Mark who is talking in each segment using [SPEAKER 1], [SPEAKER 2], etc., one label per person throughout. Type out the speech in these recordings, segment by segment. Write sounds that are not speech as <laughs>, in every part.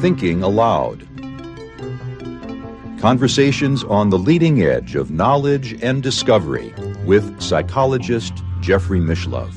[SPEAKER 1] Thinking Allowed. Conversations on the leading edge of knowledge and discovery with psychologist Jeffrey Mishlove.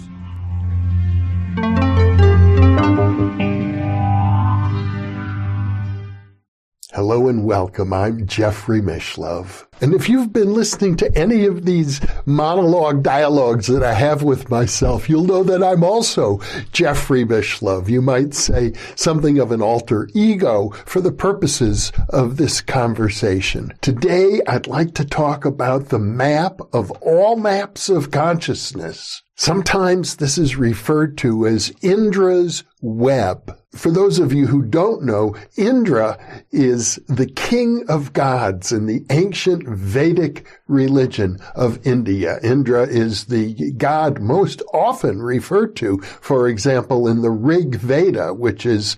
[SPEAKER 2] Hello and welcome. I'm Jeffrey Mishlove. And if you've been listening to any of these monologue dialogues that I have with myself, you'll know that I'm also Jeffrey Mishlove. You might say something of an alter ego for the purposes of this conversation. Today, I'd like to talk about the map of all maps of consciousness. Sometimes this is referred to as Indra's web. For those of you who don't know, Indra is the king of gods in the ancient Vedic religion of India. Indra is the god most often referred to, for example, in the Rig Veda, which is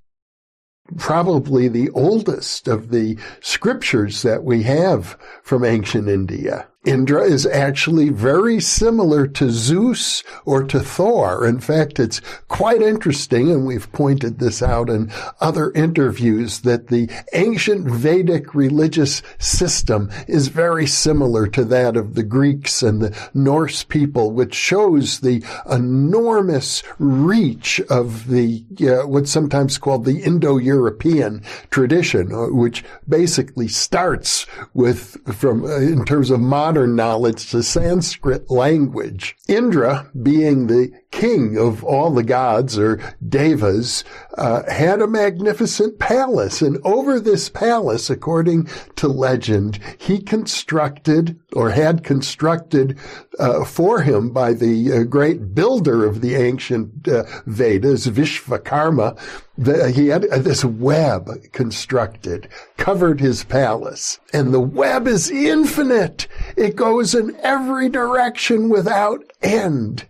[SPEAKER 2] probably the oldest of the scriptures that we have from ancient India. Indra is actually very similar to Zeus or to Thor. In fact, it's quite interesting, and we've pointed this out in other interviews, that the ancient Vedic religious system is very similar to that of the Greeks and the Norse people, which shows the enormous reach of the, uh, what's sometimes called the Indo-European tradition, uh, which basically starts with, from, uh, in terms of modern modern knowledge the Sanskrit language. Indra, being the king of all the gods or devas, uh, had a magnificent palace. And over this palace, according to legend, he constructed or had constructed uh, for him by the uh, great builder of the ancient uh, Vedas, Vishvakarma, the, he had this web constructed, covered his palace. And the web is infinite. It goes in every direction without end.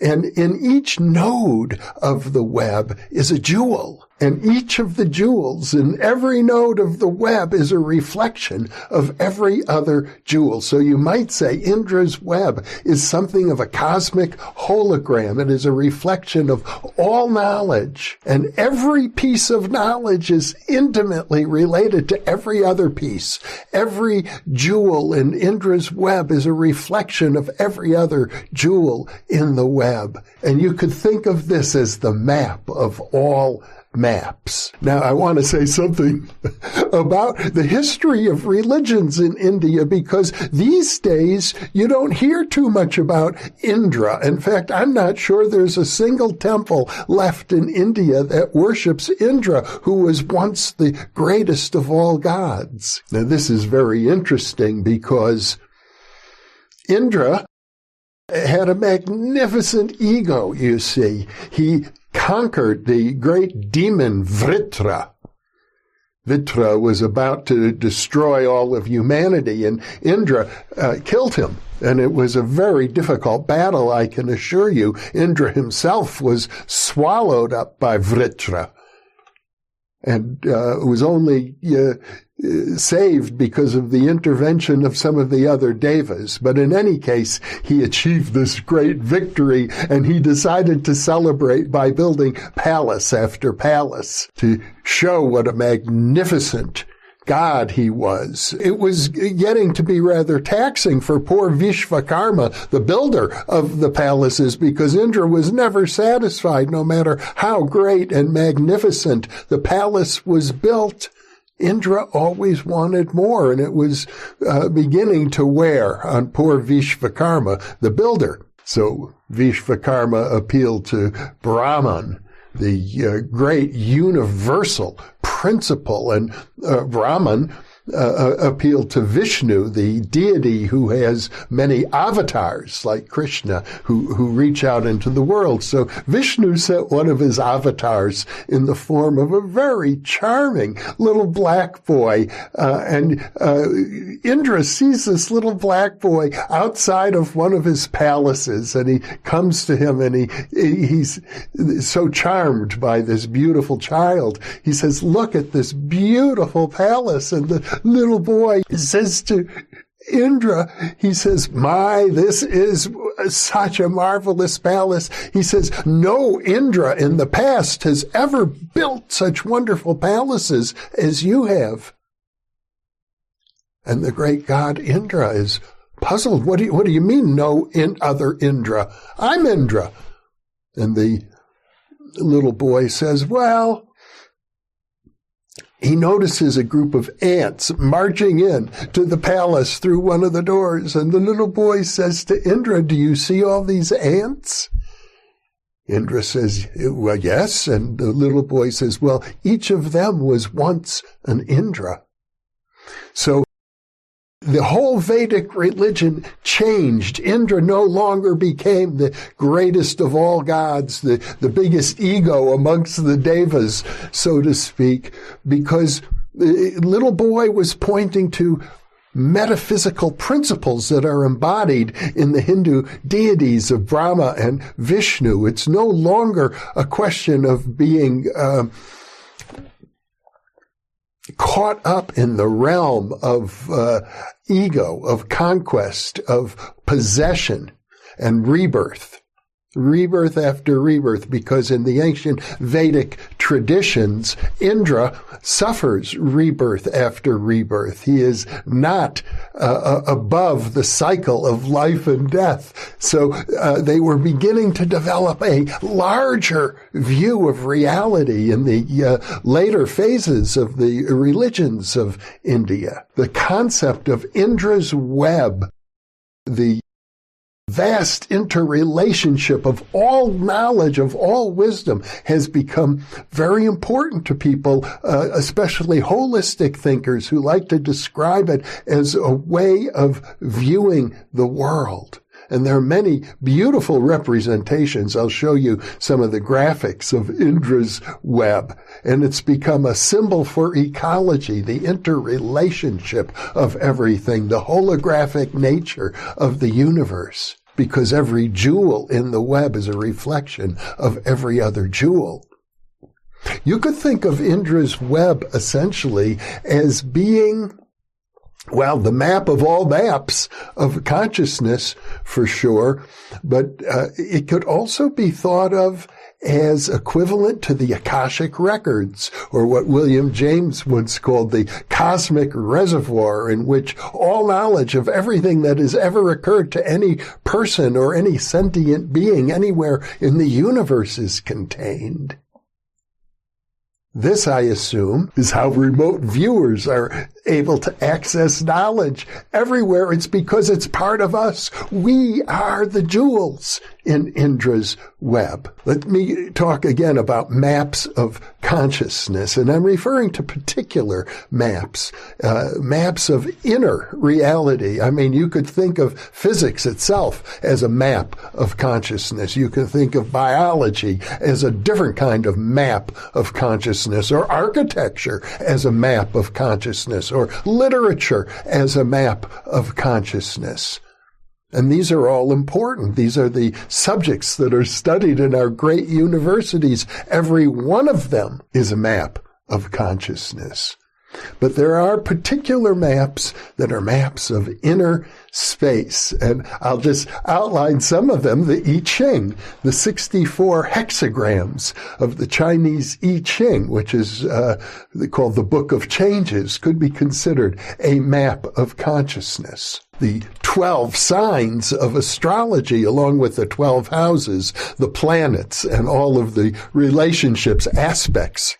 [SPEAKER 2] And in each node of the web is a jewel. And each of the jewels in every node of the web is a reflection of every other jewel. So you might say Indra's web is something of a cosmic hologram. It is a reflection of all knowledge. And every piece of knowledge is intimately related to every other piece. Every jewel in Indra's web is a reflection of every other jewel in the web. And you could think of this as the map of all maps. Now, I want to say something <laughs> about the history of religions in India because these days you don't hear too much about Indra. In fact, I'm not sure there's a single temple left in India that worships Indra, who was once the greatest of all gods. Now, this is very interesting because Indra had a magnificent ego, you see. He conquered the great demon Vritra. Vritra was about to destroy all of humanity, and Indra uh, killed him. And it was a very difficult battle, I can assure you. Indra himself was swallowed up by Vritra and uh, was only uh, saved because of the intervention of some of the other devas. But in any case, he achieved this great victory and he decided to celebrate by building palace after palace to show what a magnificent God he was. It was getting to be rather taxing for poor Vishvakarma, the builder of the palaces, because Indra was never satisfied no matter how great and magnificent the palace was built. Indra always wanted more, and it was uh, beginning to wear on poor Vishvakarma, the builder. So Vishvakarma appealed to Brahman, the uh, great universal principle, and uh, Brahman uh, uh, appeal to Vishnu, the deity who has many avatars like Krishna who, who reach out into the world. So Vishnu sent one of his avatars in the form of a very charming little black boy. Uh, and uh, Indra sees this little black boy outside of one of his palaces and he comes to him and he, he's so charmed by this beautiful child. He says, look at this beautiful palace and the little boy says to Indra, he says, my, this is such a marvelous palace. He says, no Indra in the past has ever built such wonderful palaces as you have. And the great god Indra is puzzled. What do you, what do you mean no in other Indra? I'm Indra. And the little boy says, well, he notices a group of ants marching in to the palace through one of the doors. And the little boy says to Indra, do you see all these ants? Indra says, well, yes. And the little boy says, well, each of them was once an Indra. So the whole Vedic religion changed. Indra no longer became the greatest of all gods, the, the biggest ego amongst the devas, so to speak, because the little boy was pointing to metaphysical principles that are embodied in the Hindu deities of Brahma and Vishnu. It's no longer a question of being uh, caught up in the realm of uh, ego, of conquest, of possession and rebirth rebirth after rebirth, because in the ancient Vedic traditions, Indra suffers rebirth after rebirth. He is not uh, uh, above the cycle of life and death. So uh, they were beginning to develop a larger view of reality in the uh, later phases of the religions of India. The concept of Indra's web the vast interrelationship of all knowledge, of all wisdom has become very important to people, uh, especially holistic thinkers who like to describe it as a way of viewing the world. And there are many beautiful representations. I'll show you some of the graphics of Indra's web. And it's become a symbol for ecology, the interrelationship of everything, the holographic nature of the universe. Because every jewel in the web is a reflection of every other jewel. You could think of Indra's web essentially as being well, the map of all maps of consciousness for sure, but uh, it could also be thought of as equivalent to the Akashic records, or what William James once called the cosmic reservoir in which all knowledge of everything that has ever occurred to any person or any sentient being anywhere in the universe is contained. This, I assume, is how remote viewers are able to access knowledge everywhere. It's because it's part of us. We are the jewels in Indra's web. Let me talk again about maps of consciousness, and I'm referring to particular maps, uh, maps of inner reality. I mean, you could think of physics itself as a map of consciousness. You could think of biology as a different kind of map of consciousness, or architecture as a map of consciousness, or literature as a map of consciousness. And these are all important. These are the subjects that are studied in our great universities. Every one of them is a map of consciousness. But there are particular maps that are maps of inner space. And I'll just outline some of them. The I Ching, the 64 hexagrams of the Chinese I Ching, which is uh, called the Book of Changes, could be considered a map of consciousness the 12 signs of astrology along with the 12 houses, the planets, and all of the relationships, aspects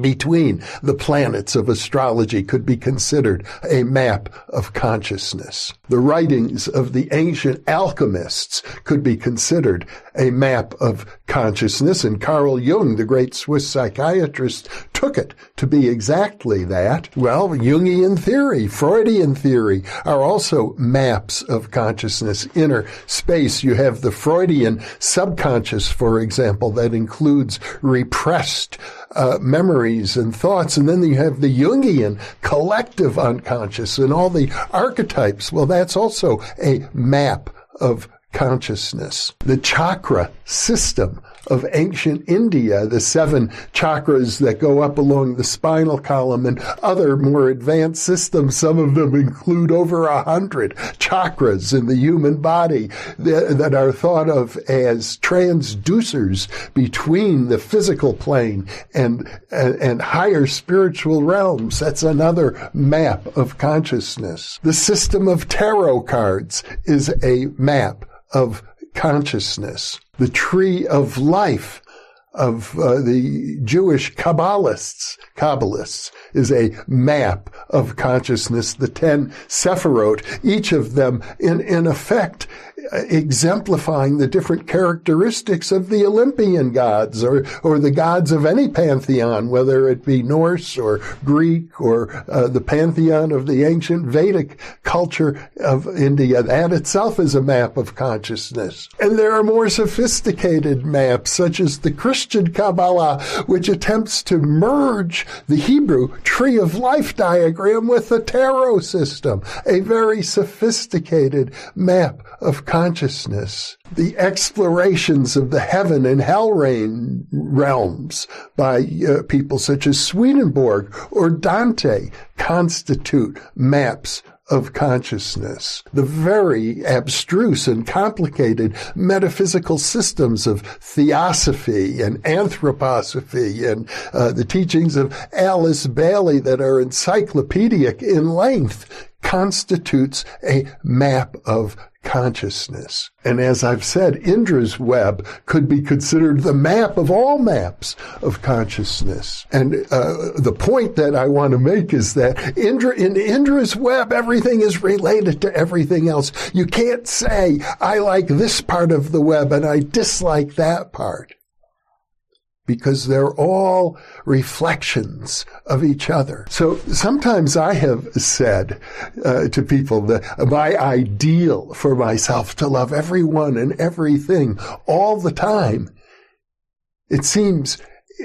[SPEAKER 2] between the planets of astrology could be considered a map of consciousness. The writings of the ancient alchemists could be considered a map of consciousness, and Carl Jung, the great Swiss psychiatrist, took it to be exactly that. Well, Jungian theory, Freudian theory are also maps of consciousness, inner space. You have the Freudian subconscious, for example, that includes repressed uh, memories and thoughts. And then you have the Jungian collective unconscious and all the archetypes. Well, that's also a map of consciousness. The chakra system of ancient India, the seven chakras that go up along the spinal column and other more advanced systems. Some of them include over a hundred chakras in the human body that, that are thought of as transducers between the physical plane and, and, and higher spiritual realms. That's another map of consciousness. The system of tarot cards is a map of consciousness. The tree of life of uh, the Jewish Kabbalists, Kabbalists, is a map of consciousness. The ten Sephirot, each of them in, in effect exemplifying the different characteristics of the Olympian gods or, or the gods of any pantheon, whether it be Norse or Greek or uh, the pantheon of the ancient Vedic culture of India. That itself is a map of consciousness. And there are more sophisticated maps, such as the Christian Kabbalah, which attempts to merge the Hebrew tree of life diagram with the tarot system, a very sophisticated map of consciousness, the explorations of the heaven and hell reign realms by uh, people such as Swedenborg or Dante constitute maps of consciousness. The very abstruse and complicated metaphysical systems of theosophy and anthroposophy and uh, the teachings of Alice Bailey that are encyclopedic in length constitutes a map of consciousness. And as I've said, Indra's web could be considered the map of all maps of consciousness. And uh, the point that I want to make is that Indra, in Indra's web, everything is related to everything else. You can't say, I like this part of the web and I dislike that part because they're all reflections of each other. So sometimes I have said uh, to people that my ideal for myself to love everyone and everything all the time. It seems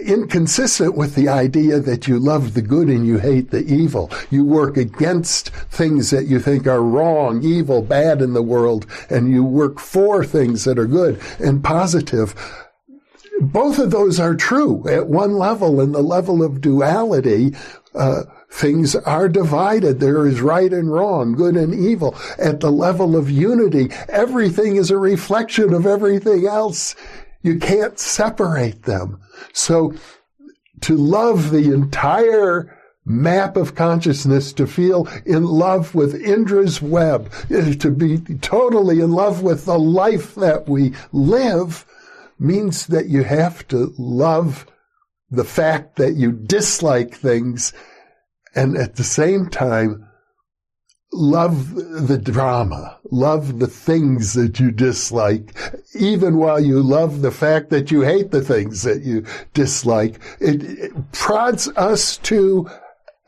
[SPEAKER 2] inconsistent with the idea that you love the good and you hate the evil. You work against things that you think are wrong, evil, bad in the world, and you work for things that are good and positive both of those are true at one level in the level of duality uh, things are divided. There is right and wrong good and evil. At the level of unity everything is a reflection of everything else. You can't separate them. So to love the entire map of consciousness, to feel in love with Indra's web, to be totally in love with the life that we live, means that you have to love the fact that you dislike things and at the same time love the drama, love the things that you dislike, even while you love the fact that you hate the things that you dislike. It, it prods us to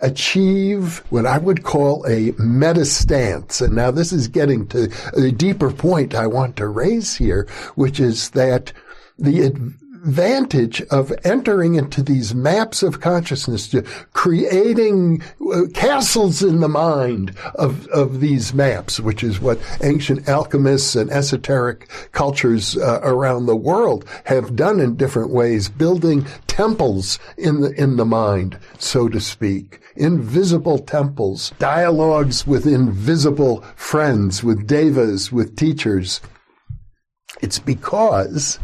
[SPEAKER 2] achieve what I would call a meta stance. And now this is getting to a deeper point I want to raise here, which is that the advantage of entering into these maps of consciousness, creating uh, castles in the mind of, of these maps, which is what ancient alchemists and esoteric cultures uh, around the world have done in different ways, building temples in the, in the mind, so to speak. Invisible temples, dialogues with invisible friends, with devas, with teachers. It's because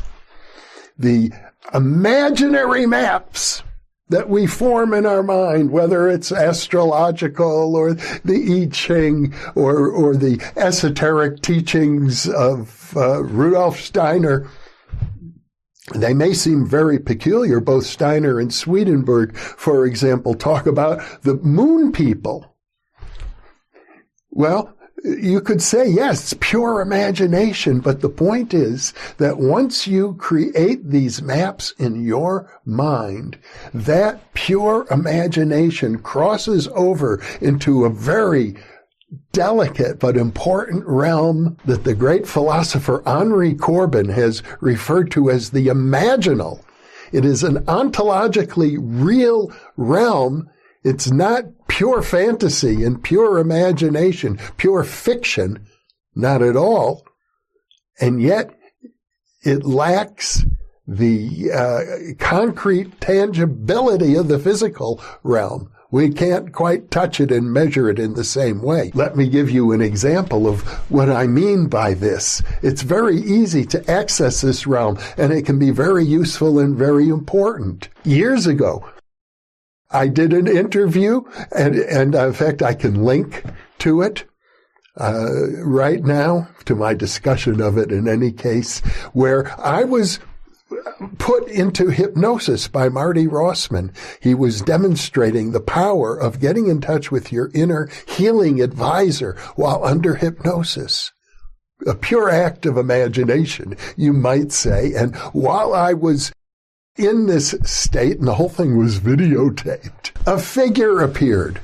[SPEAKER 2] the imaginary maps that we form in our mind, whether it's astrological or the I Ching or, or the esoteric teachings of uh, Rudolf Steiner, they may seem very peculiar. Both Steiner and Swedenborg, for example, talk about the moon people. Well, you could say, yes, it's pure imagination, but the point is that once you create these maps in your mind, that pure imagination crosses over into a very delicate but important realm that the great philosopher Henri Corbin has referred to as the imaginal. It is an ontologically real realm it's not pure fantasy and pure imagination, pure fiction, not at all. And yet it lacks the uh, concrete tangibility of the physical realm. We can't quite touch it and measure it in the same way. Let me give you an example of what I mean by this. It's very easy to access this realm and it can be very useful and very important. Years ago, I did an interview and, and in fact, I can link to it. Uh, right now to my discussion of it in any case, where I was put into hypnosis by Marty Rossman. He was demonstrating the power of getting in touch with your inner healing advisor while under hypnosis. A pure act of imagination, you might say. And while I was in this state, and the whole thing was videotaped, a figure appeared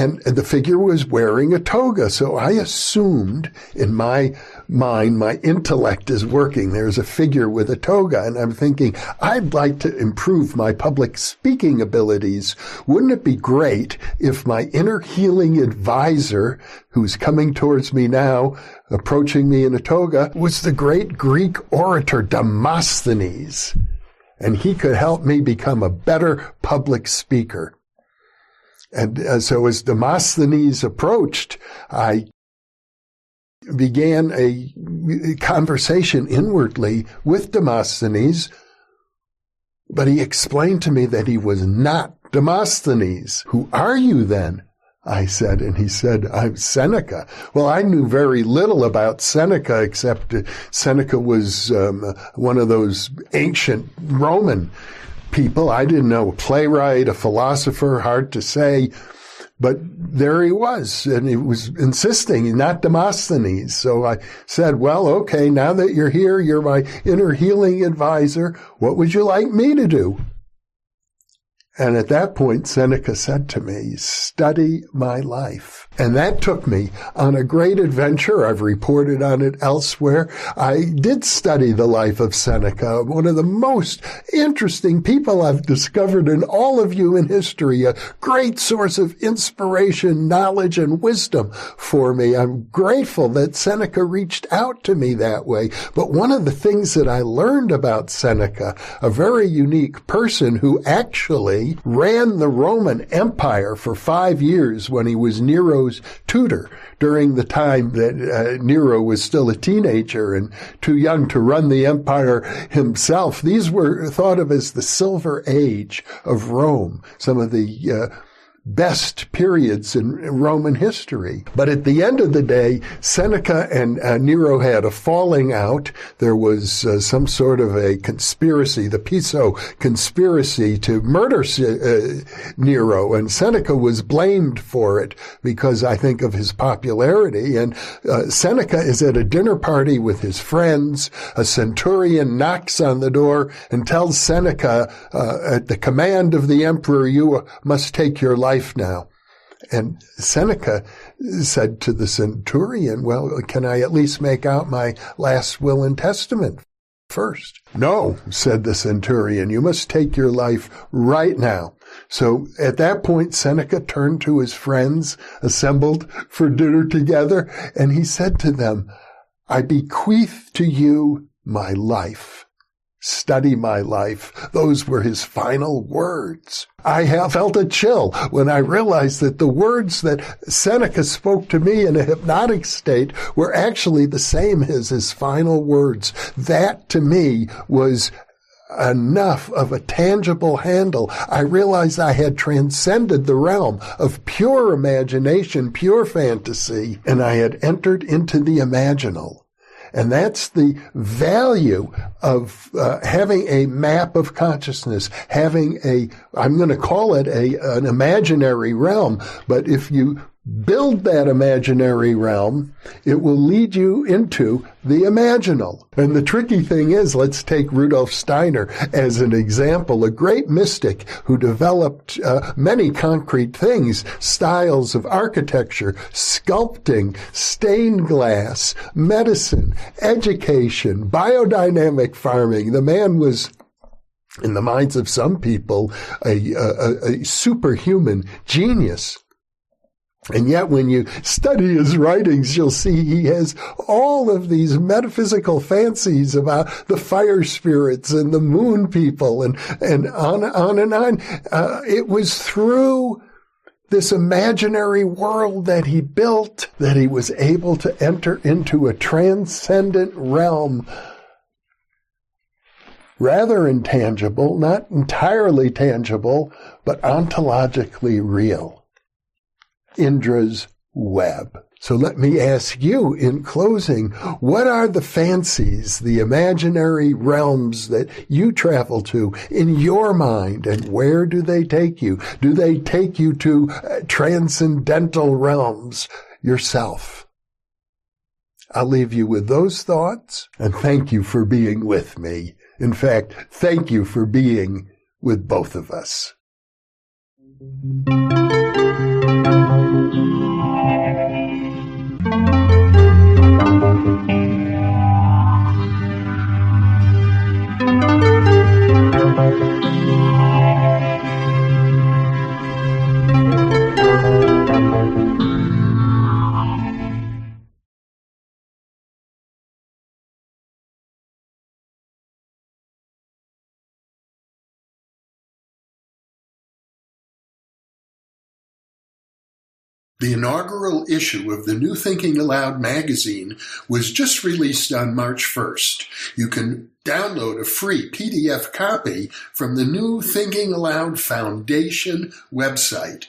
[SPEAKER 2] and the figure was wearing a toga. So I assumed in my mind, my intellect is working. There's a figure with a toga. And I'm thinking, I'd like to improve my public speaking abilities. Wouldn't it be great if my inner healing advisor, who's coming towards me now, approaching me in a toga, was the great Greek orator Demosthenes? And he could help me become a better public speaker. And uh, so as Demosthenes approached, I began a conversation inwardly with Demosthenes, but he explained to me that he was not Demosthenes. Who are you then? I said, and he said, I'm Seneca. Well, I knew very little about Seneca, except Seneca was um, one of those ancient Roman people. I didn't know a playwright, a philosopher, hard to say. But there he was, and he was insisting, not Demosthenes. So I said, well, okay, now that you're here, you're my inner healing advisor. What would you like me to do? And at that point, Seneca said to me, study my life. And that took me on a great adventure. I've reported on it elsewhere. I did study the life of Seneca, one of the most interesting people I've discovered in all of human history, a great source of inspiration, knowledge, and wisdom for me. I'm grateful that Seneca reached out to me that way. But one of the things that I learned about Seneca, a very unique person who actually ran the Roman Empire for five years when he was Nero's tutor during the time that uh, Nero was still a teenager and too young to run the empire himself. These were thought of as the silver age of Rome. Some of the uh, best periods in Roman history. But at the end of the day, Seneca and uh, Nero had a falling out. There was uh, some sort of a conspiracy, the Piso conspiracy to murder uh, Nero, and Seneca was blamed for it because I think of his popularity. And uh, Seneca is at a dinner party with his friends. A centurion knocks on the door and tells Seneca, uh, at the command of the emperor, you must take your life life now. And Seneca said to the centurion, well, can I at least make out my last will and testament first? No, said the centurion, you must take your life right now. So at that point, Seneca turned to his friends assembled for dinner together, and he said to them, I bequeath to you my life study my life. Those were his final words. I have felt a chill when I realized that the words that Seneca spoke to me in a hypnotic state were actually the same as his final words. That to me was enough of a tangible handle. I realized I had transcended the realm of pure imagination, pure fantasy, and I had entered into the imaginal. And that's the value of uh, having a map of consciousness, having a, I'm going to call it a, an imaginary realm. But if you build that imaginary realm, it will lead you into the imaginal. And the tricky thing is, let's take Rudolf Steiner as an example, a great mystic who developed uh, many concrete things, styles of architecture, sculpting, stained glass, medicine, education, biodynamic farming. The man was in the minds of some people, a, a, a superhuman genius. And yet, when you study his writings, you'll see he has all of these metaphysical fancies about the fire spirits and the moon people and, and on, on and on. Uh, it was through this imaginary world that he built that he was able to enter into a transcendent realm rather intangible, not entirely tangible, but ontologically real. Indra's web. So let me ask you in closing, what are the fancies, the imaginary realms that you travel to in your mind and where do they take you? Do they take you to uh, transcendental realms yourself? I'll leave you with those thoughts and thank you for being with me. In fact, thank you for being with both of us. The inaugural issue of the New Thinking Allowed magazine was just released on March 1st. You can download a free PDF copy from the New Thinking Allowed Foundation website